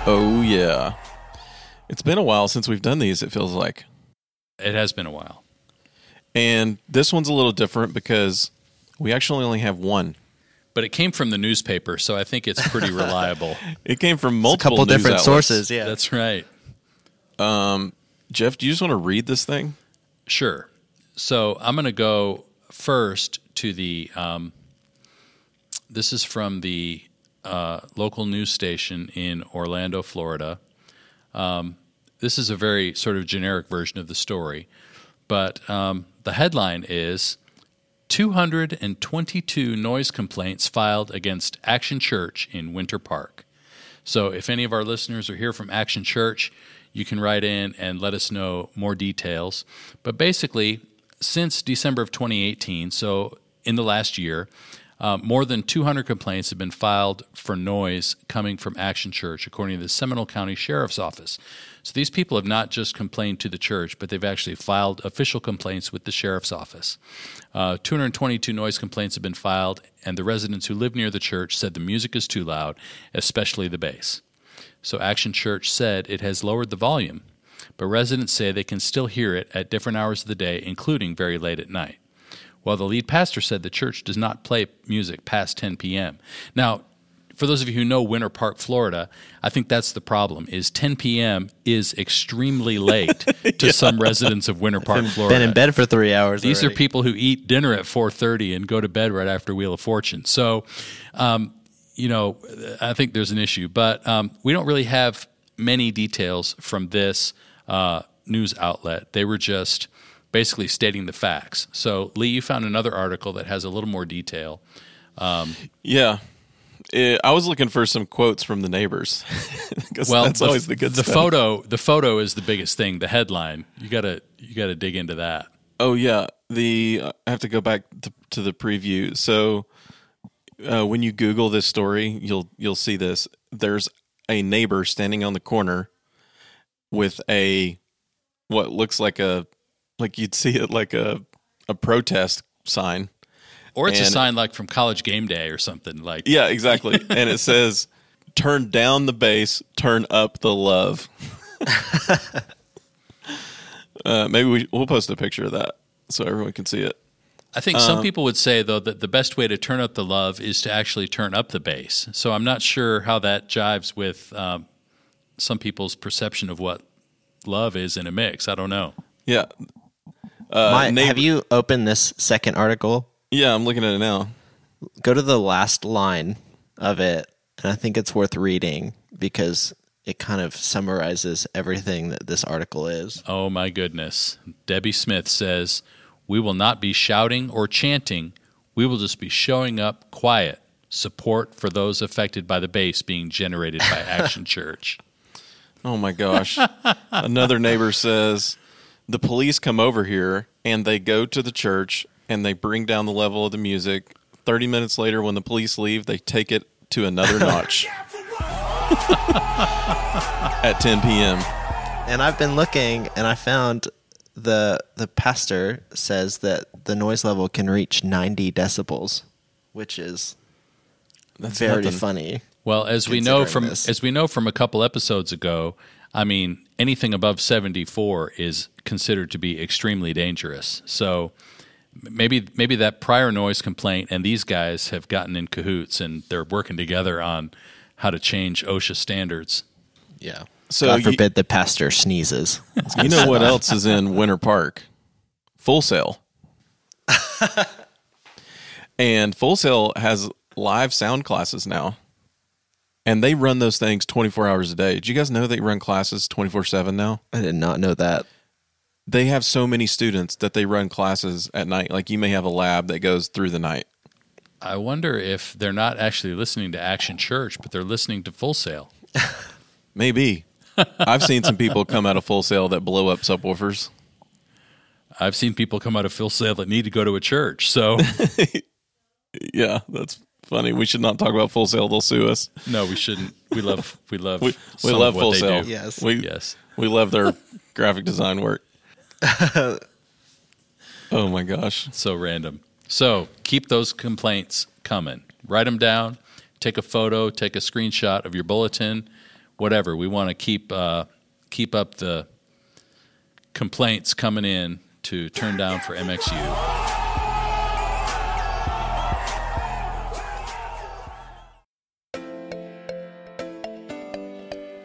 Oh, yeah. It's been a while since we've done these, it feels like. It has been a while. And this one's a little different because we actually only have one. But it came from the newspaper, so I think it's pretty reliable. It came from A multiple couple news different outlets. sources. Yeah. That's right. Um, Jeff, do you just want to read this thing? Sure. So I'm going to go first to the. Um, this is from the uh, local news station in Orlando, Florida. Um, this is a very sort of generic version of the story, but um, the headline is 222 noise complaints filed against Action Church in Winter Park. So if any of our listeners are here from Action Church, you can write in and let us know more details. But basically, since December of 2018, so in the last year, uh, more than 200 complaints have been filed for noise coming from Action Church, according to the Seminole County Sheriff's Office. So these people have not just complained to the church, but they've actually filed official complaints with the Sheriff's Office. Uh, 222 noise complaints have been filed, and the residents who live near the church said the music is too loud, especially the bass. So Action Church said it has lowered the volume, but residents say they can still hear it at different hours of the day, including very late at night. While the lead pastor said the church does not play music past 10 p.m. Now, for those of you who know Winter Park, Florida, I think that's the problem. Is 10 p.m. is extremely late to some residents of Winter Park, Florida. Been in bed for three hours. These already. are people who eat dinner at 4:30 and go to bed right after Wheel of Fortune. So, um, you know, I think there's an issue, but um, we don't really have many details from this uh, news outlet. They were just basically stating the facts. So, Lee, you found another article that has a little more detail. Yeah. Eh, I was looking for some quotes from the neighbors. Well, that's the, always the good the stuff. photo. The photo is the biggest thing. The headline. You gotta you gotta dig into that. Oh yeah, the I have to go back to, to the preview. So uh, when you Google this story, you'll you'll see this. There's a neighbor standing on the corner with a what looks like a like you'd see it like a a protest sign. Or it's a sign like from College Game Day or something like. Yeah, exactly. and it says, "Turn down the bass, turn up the love." uh, maybe we, we'll post a picture of that so everyone can see it. I think some people would say though that the best way to turn up the love is to actually turn up the bass. So I'm not sure how that jives with um, some people's perception of what love is in a mix. I don't know. Yeah, uh, My- neighbor- have you opened this second article? Yeah, I'm looking at it now. Go to the last line of it, and I think it's worth reading because it kind of summarizes everything that this article is. Oh my goodness. Debbie Smith says, "We will not be shouting or chanting. We will just be showing up quiet." Support for those affected by the bass being generated by Action Church. Oh my gosh. Another neighbor says the police come over here and they go to the church and they bring down the level of the music. 30 minutes later, when the police leave, they take it to another notch at 10 p.m. And I've been looking, and I found the the pastor says that the noise level can reach 90 decibels, which is That's very nothing. funny. Well, as we know from this. as we know from a couple episodes ago, I mean, anything above 74 is considered to be extremely dangerous. So maybe maybe that prior noise complaint and these guys have gotten in cahoots and they're working together on how to change OSHA standards. Yeah. So God you- forbid the pastor sneezes. You know what else is in Winter Park? Full Sail. and Full Sail has live sound classes now. And they run those things 24 hours a day. Did you guys know they run classes 24 7 now? I did not know that. They have so many students that they run classes at night. Like you may have a lab that goes through the night. I wonder if they're not actually listening to Action Church, but they're listening to Full Sail. Maybe. I've seen some people come out of Full Sail that blow up subwoofers. I've seen people come out of Full Sail that need to go to a church. So, Yeah, that's funny. We should not talk about Full Sail. They'll sue us. no, we shouldn't. We love, we love, We, we love Full they Sail. Yes. We, Yes. we love their graphic design work. oh my gosh. So random. So keep those complaints coming. Write them down. Take a photo. Take a screenshot of your bulletin. Whatever. We want to keep uh, keep up the complaints coming in to turn down for MXU.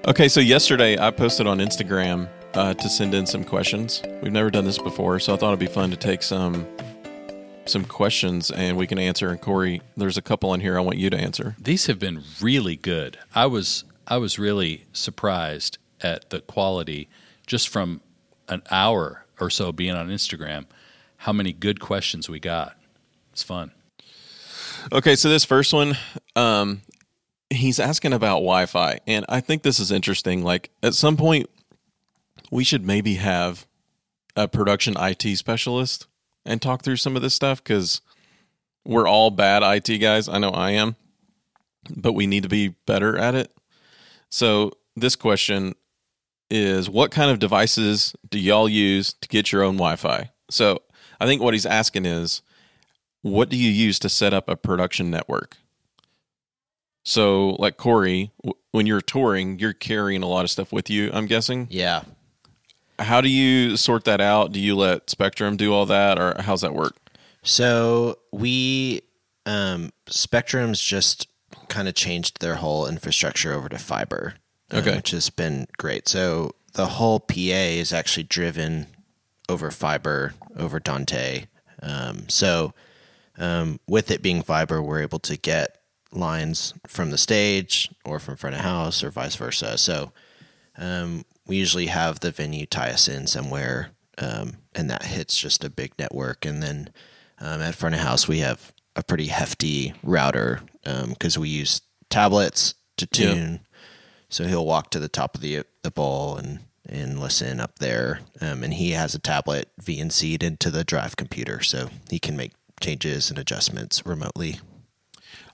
Okay, so yesterday I posted on Instagram uh, to send in some questions. We've never done this before, so I thought it'd be fun to take some some questions and we can answer. And Cory, there's a couple in here I want you to answer. These have been really good. I was I was really surprised at the quality just from an hour or so being on Instagram. How many good questions we got. It's fun. Okay, so this first one, um, he's asking about Wi-Fi, and I think this is interesting. Like at some point, we should maybe have a production IT specialist and talk through some of this stuff because we're all bad IT guys. I know I am, but we need to be better at it. So this question is: What kind of devices do y'all use to get your own Wi-Fi? So I think what he's asking is what do you use to set up a production network? So, like Cory, w- when you're touring, you're carrying a lot of stuff with you, I'm guessing. Yeah. How do you sort that out? Do you let Spectrum do all that, or how's that work? So we um Spectrum's just kind of changed their whole infrastructure over to fiber. uh, Okay. which has been great. So the whole PA is actually driven over fiber over Dante. Um, so um, with it being fiber, we're able to get lines from the stage or from front of house or vice versa. So um, we usually have the venue tie us in somewhere, um, and that hits just a big network. And then um, at front of house, we have a pretty hefty router because we use tablets to tune. So he'll walk to the top of the the bowl and and listen up there. Um, and he has a tablet VNC'd into the drive computer, so he can make changes and adjustments remotely.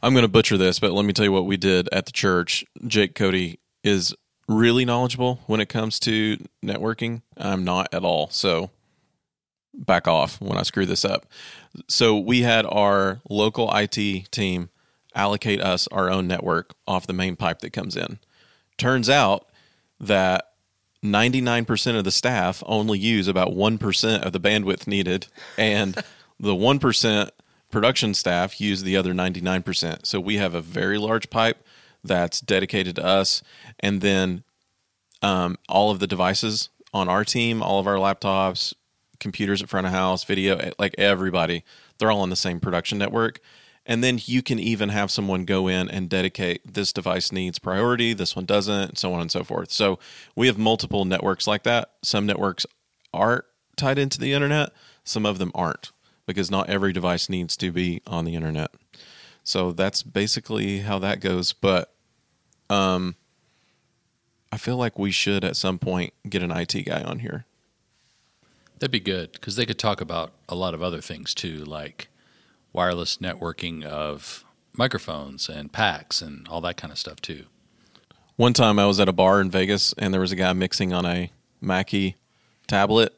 I'm going to butcher this, but let me tell you what we did at the church. Jake Cody is really knowledgeable when it comes to networking. I'm not at all. So back off when I screw this up. So we had our local IT team allocate us our own network off the main pipe that comes in. Turns out that 99% of the staff only use about 1% of the bandwidth needed and the 1% production staff use the other 99%. So we have a very large pipe that's dedicated to us and then um, all of the devices on our team, all of our laptops, computers at front of house, video, like everybody, they're all on the same production network. And then you can even have someone go in and dedicate this device needs priority, this one doesn't, so on and so forth. So we have multiple networks like that. Some networks are tied into the internet, some of them aren't, because not every device needs to be on the internet. So that's basically how that goes. But um, I feel like we should at some point get an IT guy on here. That'd be good because they could talk about a lot of other things too, like wireless networking of microphones and packs and all that kind of stuff too. One time I was at a bar in Vegas and there was a guy mixing on a Mackie tablet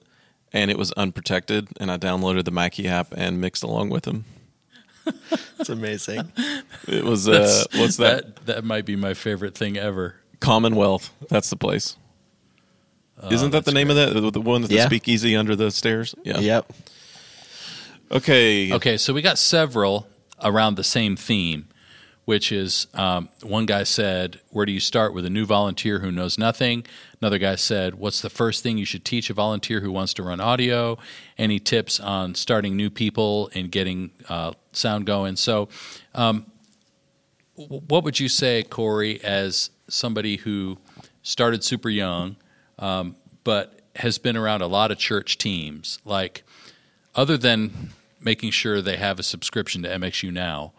and it was unprotected and I downloaded the Mackie app and mixed along with him. It's amazing. It was uh what's that? That that might be my favorite thing ever. Commonwealth. That's the place. Isn't that the that's name of that? The, the one that the speakeasy under the stairs? Yeah. yep. Okay. Okay, so we got several around the same theme. which is um, one guy said, Where do you start with a new volunteer who knows nothing? Another guy said, What's the first thing you should teach a volunteer who wants to run audio? Any tips on starting new people and getting uh, sound going? So, um, what would you say, Cory, as somebody who started super young, um, but has been around a lot of church teams? Like, other than making sure they have a subscription to MXU now,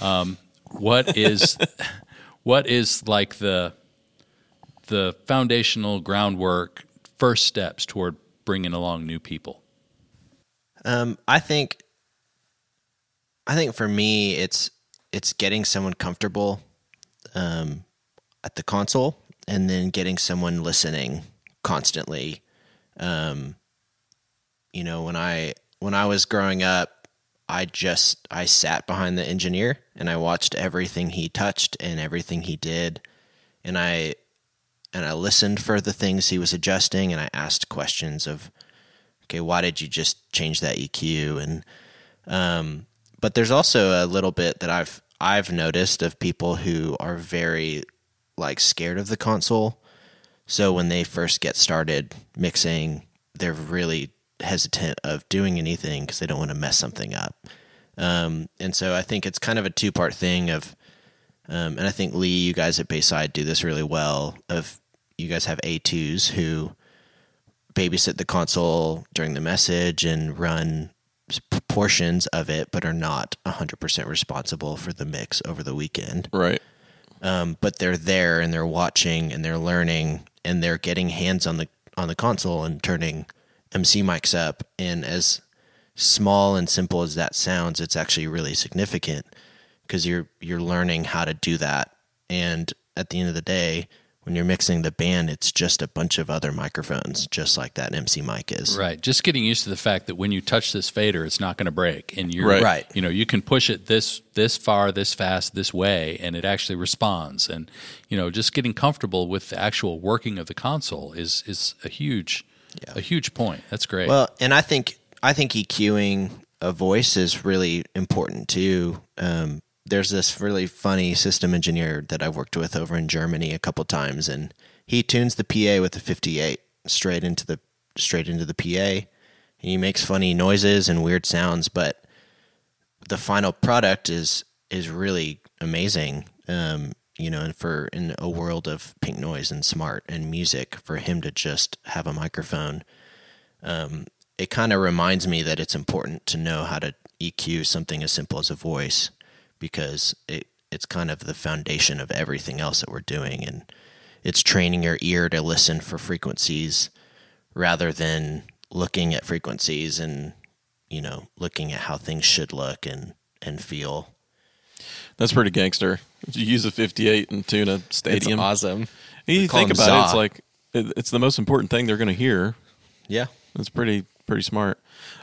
um, what is what is like the the foundational groundwork first steps toward bringing along new people? Um, i think i think for me it's it's getting someone comfortable um, at the console and then getting someone listening constantly. Um, you know when i when i was growing up I just I sat behind the engineer and I watched everything he touched and everything he did. And I and I listened for the things he was adjusting and I asked questions of okay why did you just change that EQ and um but there's also a little bit that I've I've noticed of people who are very like scared of the console. So when they first get started mixing they're really hesitant of doing anything because they don't want to mess something up. Um, and so I think it's kind of a two part thing of, um, and I think Lee, you guys at Bayside do this really well. Of you guys have A2s who babysit the console during the message and run portions of it, but are not 100% responsible for the mix over the weekend. Right. Um, but they're there and they're watching and they're learning and they're getting hands on the on the console and turning MC mics up. And as small and simple as that sounds, it's actually really significant because you're you're learning how to do that. And at the end of the day, when you're mixing the band, it's just a bunch of other microphones, just like that MC mic is. Right. Just getting used to the fact that when you touch this fader, it's not going to break, and you're Right. Right. You know, you can push it this this far, this fast, this way, and it actually responds. And you know, just getting comfortable with the actual working of the console is is a huge a huge point. That's great. Well, and I think I think EQing a voice is really important too. Um, there's this really funny system engineer that I've worked with over in Germany a couple times, and he tunes the PA with a 58 straight into the straight into the PA. He makes funny noises and weird sounds, but the final product is is really amazing. Um, you know, and for in a world of pink noise and smart and music, for him to just have a microphone, um, it kind of reminds me that it's important to know how to EQ something as simple as a voice because it it's kind of the foundation of everything else that we're doing, and it's training your ear to listen for frequencies rather than looking at frequencies and you know looking at how things should look and and feel. That's pretty gangster. You use a 58 and tune a stadium. It's awesome. You think about it, it's like it- it's the most important thing they're going to hear. Yeah. That's pretty pretty smart.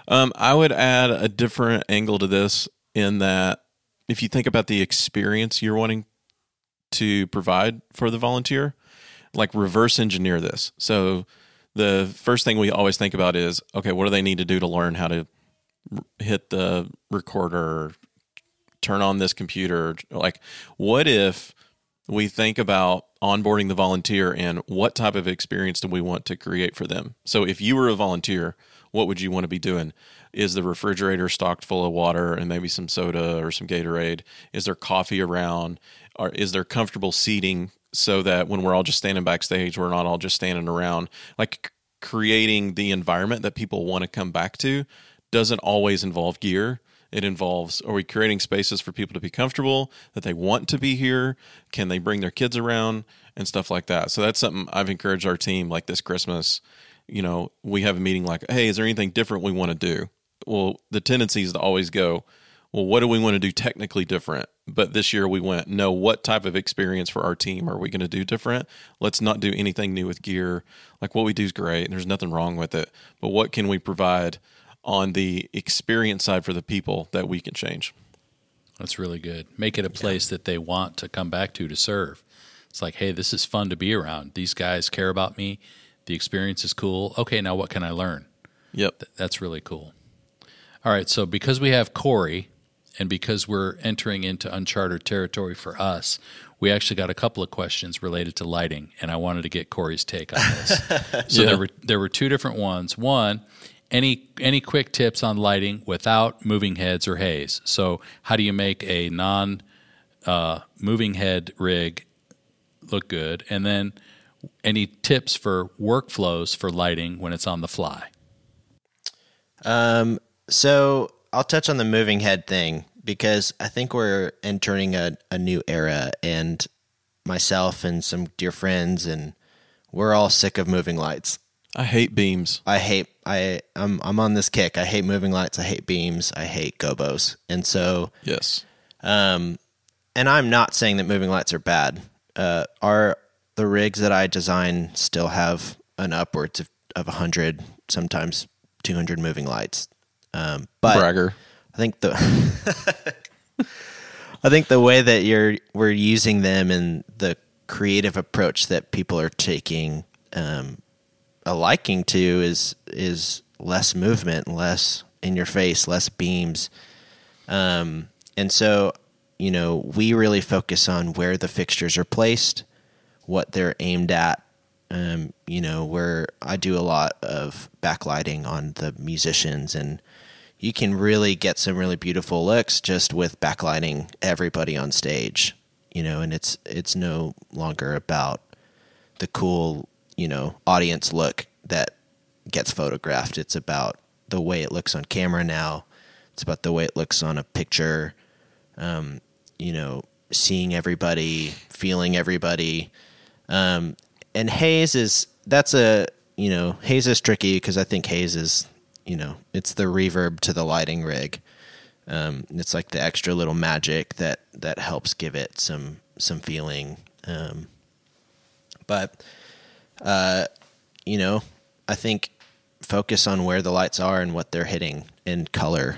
Um, I would add a different angle to this in that if you think about the experience you're wanting to provide for the volunteer, like reverse engineer this. So the first thing we always think about is okay, what do they need to do to learn how to hit the recorder, turn on this computer? Like, what if we think about onboarding the volunteer and what type of experience do we want to create for them? So, if you were a volunteer, what would you want to be doing? Is the refrigerator stocked full of water and maybe some soda or some Gatorade? Is there coffee around? Or is there comfortable seating so that when we're all just standing backstage, we're not all just standing around? Like creating the environment that people want to come back to doesn't always involve gear. It involves are we creating spaces for people to be comfortable, that they want to be here? Can they bring their kids around and stuff like that? So that's something I've encouraged our team like this Christmas. You know, we have a meeting like, hey, is there anything different we want to do? Well, the tendency is to always go, well, what do we want to do technically different? But this year we went, no, what type of experience for our team are we going to do different? Let's not do anything new with gear. Like what we do is great. And there's nothing wrong with it. But what can we provide on the experience side for the people that we can change? That's really good. Make it a place that they want to come back to to serve. It's like, hey, this is fun to be around. These guys care about me. The experience is cool. Okay, now what can I learn? Yep. Th- That's really cool. All right, so because we have Cory And because we're entering into uncharted territory for us, we actually got a couple of questions related to lighting, and I wanted to get Cory's take on this. so Yeah. there were there were two different ones. One, any any quick tips on lighting without moving heads or haze. So how do you make a non uh, moving head rig look good? And then any tips for workflows for lighting when it's on the fly? Um, so I'll touch on the moving head thing because I think we're entering a, a new era, and myself and some dear friends, and we're all sick of moving lights. I hate beams. I hate I I'm I'm on this kick. I hate moving lights. I hate beams. I hate gobos, and so Yes. um, and I'm not saying that moving lights are bad. Uh, are the rigs that I design still have an upwards of of hundred, sometimes two hundred moving lights. Um, but Bragger. I think the I think the way that you're we're using them and the creative approach that people are taking um, a liking to is is less movement, less in your face, less beams, um, and so you know we really focus on where the fixtures are placed, what they're aimed at. Um, you know, where I do a lot of backlighting on the musicians and you can really get some really beautiful looks just with backlighting everybody on stage you know and it's it's no longer about the cool you know audience look that gets photographed. It's about the way it looks on camera now. It's about the way it looks on a picture. Um, you know seeing everybody feeling everybody. Um, and haze is that's a you know haze is tricky because i think haze is you know it's the reverb to the lighting rig. Um, it's like the extra little magic that that helps give it some some feeling. Um, but uh, you know i think focus on where the lights are and what they're hitting and color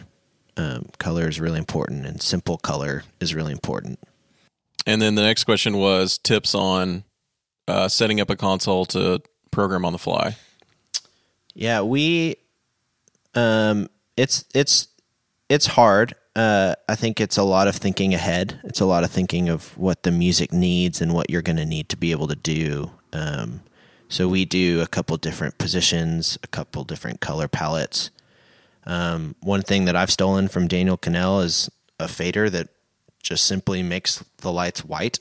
um, color is really important and simple color is really important And then the next question was tips on uh, setting up a console to program on the fly. Yeah, we um it's it's it's hard. Uh I think it's a lot of thinking ahead. It's a lot of thinking of what the music needs and what you're going to need to be able to do. Um so we do a couple different positions, a couple different color palettes. Um one thing that I've stolen from Daniel Cannell is a fader that just simply makes the lights white.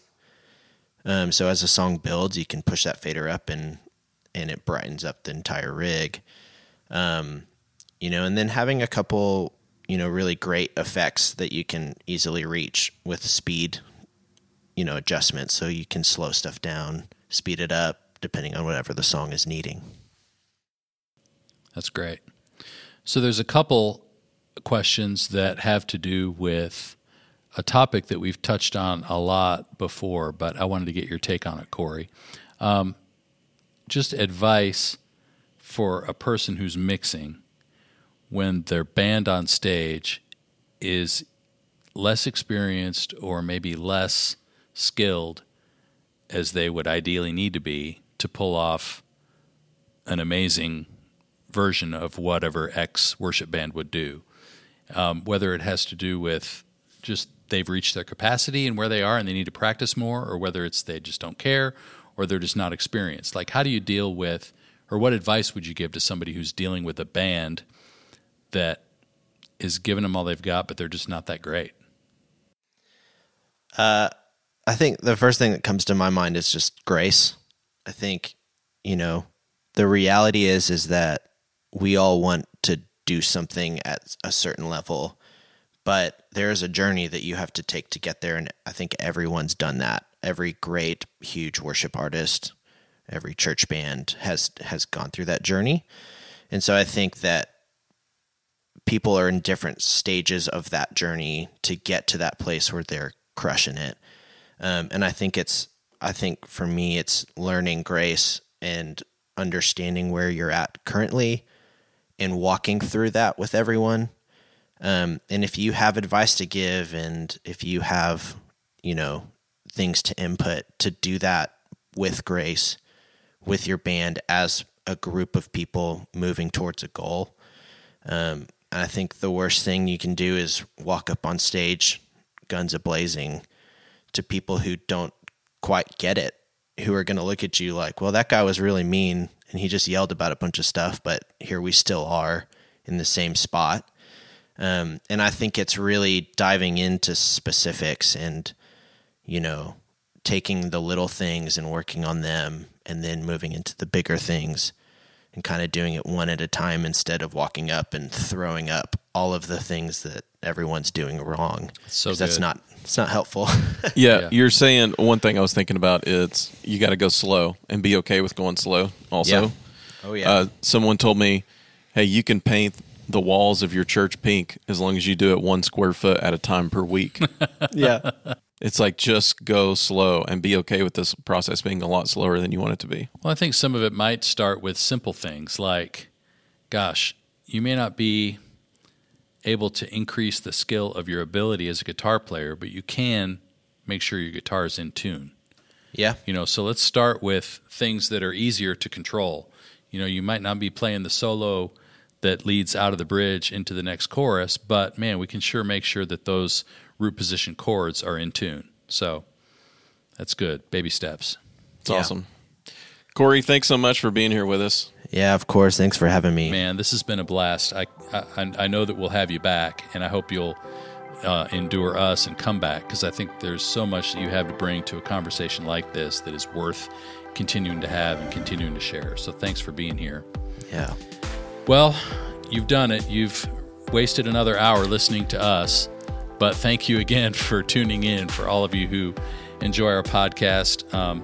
Um, so as a song builds, you can push that fader up and and it brightens up the entire rig. Um, you know, and then having a couple, you know, really great effects that you can easily reach with speed, you know, adjustments. So you can slow stuff down, speed it up, depending on whatever the song is needing. That's great. So there's a couple questions that have to do with a topic that we've touched on a lot before, but I wanted to get your take on it, Cory. Um, just advice for a person who's mixing when their band on stage is less experienced or maybe less skilled as they would ideally need to be to pull off an amazing version of whatever X worship band would do. Um, whether it has to do with just they've reached their capacity and where they are and they need to practice more, or whether it's they just don't care or they're just not experienced. Like, how do you deal with, or what advice would you give to somebody who's dealing with a band that is giving them all they've got, but they're just not that great? I think the first thing that comes to my mind is just grace. I think, you know, the reality is is that we all want to do something at a certain level, but there is a journey that you have to take to get there and I think everyone's done that. Every great huge worship artist, every church band has has gone through that journey. And so I think that people are in different stages of that journey to get to that place where they're crushing it. Um, and I think it's, I think for me, it's learning grace and understanding where you're at currently and walking through that with everyone. Um, and if you have advice to give and if you have, you know, things to input, to do that with grace with your band as a group of people moving towards a goal. Um, I think the worst thing you can do is walk up on stage, guns a blazing, to people who don't quite get it, who are going to look at you like, well, that guy was really mean and he just yelled about a bunch of stuff, but here we still are in the same spot. Um, and I think it's really diving into specifics and, you know, taking the little things and working on them and then moving into the bigger things and kind of doing it one at a time instead of walking up and throwing up all of the things that everyone's doing wrong. So that's not it's not helpful. Yeah, Yeah. you're saying one thing I was thinking about is you got to go slow and be okay with going slow. Also, Yeah. oh yeah. uh, someone told me, "Hey, you can paint the walls of your church pink as long as you do it one square foot at a time per week." yeah. it's like just go slow and be okay with this process being a lot slower than you want it to be. Well, I think some of it might start with simple things like, gosh, you may not be able to increase the skill of your ability as a guitar player, but you can make sure your guitar is in tune. Yeah. You know, so let's start with things that are easier to control. You know, you might not be playing the solo that leads out of the bridge into the next chorus, but man, we can sure make sure that those root position chords are in tune. So that's good. Baby steps. It's Yeah. awesome. Cory, thanks so much for being here with us. Yeah, of course. Thanks for having me. Man, this has been a blast. I I, I know that we'll have you back, and I hope you'll uh, endure us and come back because I think there's so much that you have to bring to a conversation like this that is worth continuing to have and continuing to share. So thanks for being here. Yeah. Well, you've done it. You've wasted another hour listening to us, but thank you again for tuning in. For all of you who enjoy our podcast, um,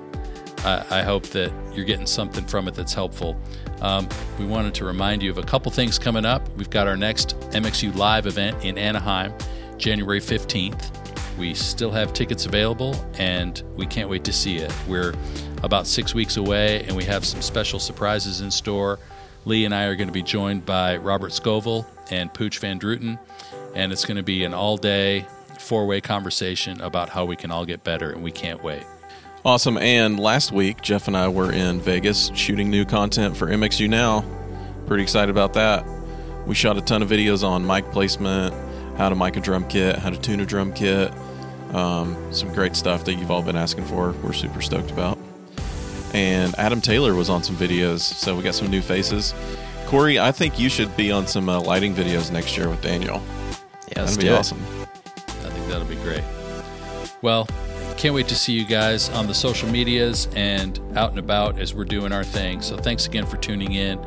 I, I hope that you're getting something from it that's helpful. Um, we wanted to remind you of a couple things coming up. We've got our next MXU Live event in Anaheim, January 15th. We still have tickets available, and we can't wait to see it. We're about six weeks away, and we have some special surprises in store. Lee and I are going to be joined by Robert Scoville and Pooch Van Druten, and it's going to be an all day, four way conversation about how we can all get better, and we can't wait. Awesome. And last week, Jeff and I were in Vegas shooting new content for MXU Now. Pretty excited about that. We shot a ton of videos on mic placement, how to mic a drum kit, how to tune a drum kit. Um, some great stuff that you've all been asking for. We're super stoked about. And Adam Taylor was on some videos, so we got some new faces. Cory, I think you should be on some uh, lighting videos next year with Daniel. Yeah. That'd be it. awesome. I think that'll be great. Well, can't wait to see you guys on the social medias and out and about as we're doing our thing. So thanks again for tuning in.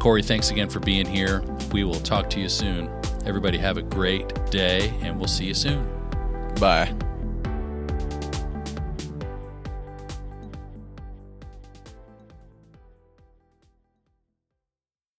Cory, thanks again for being here. We will talk to you soon. Everybody have a great day, and we'll see you soon. Bye.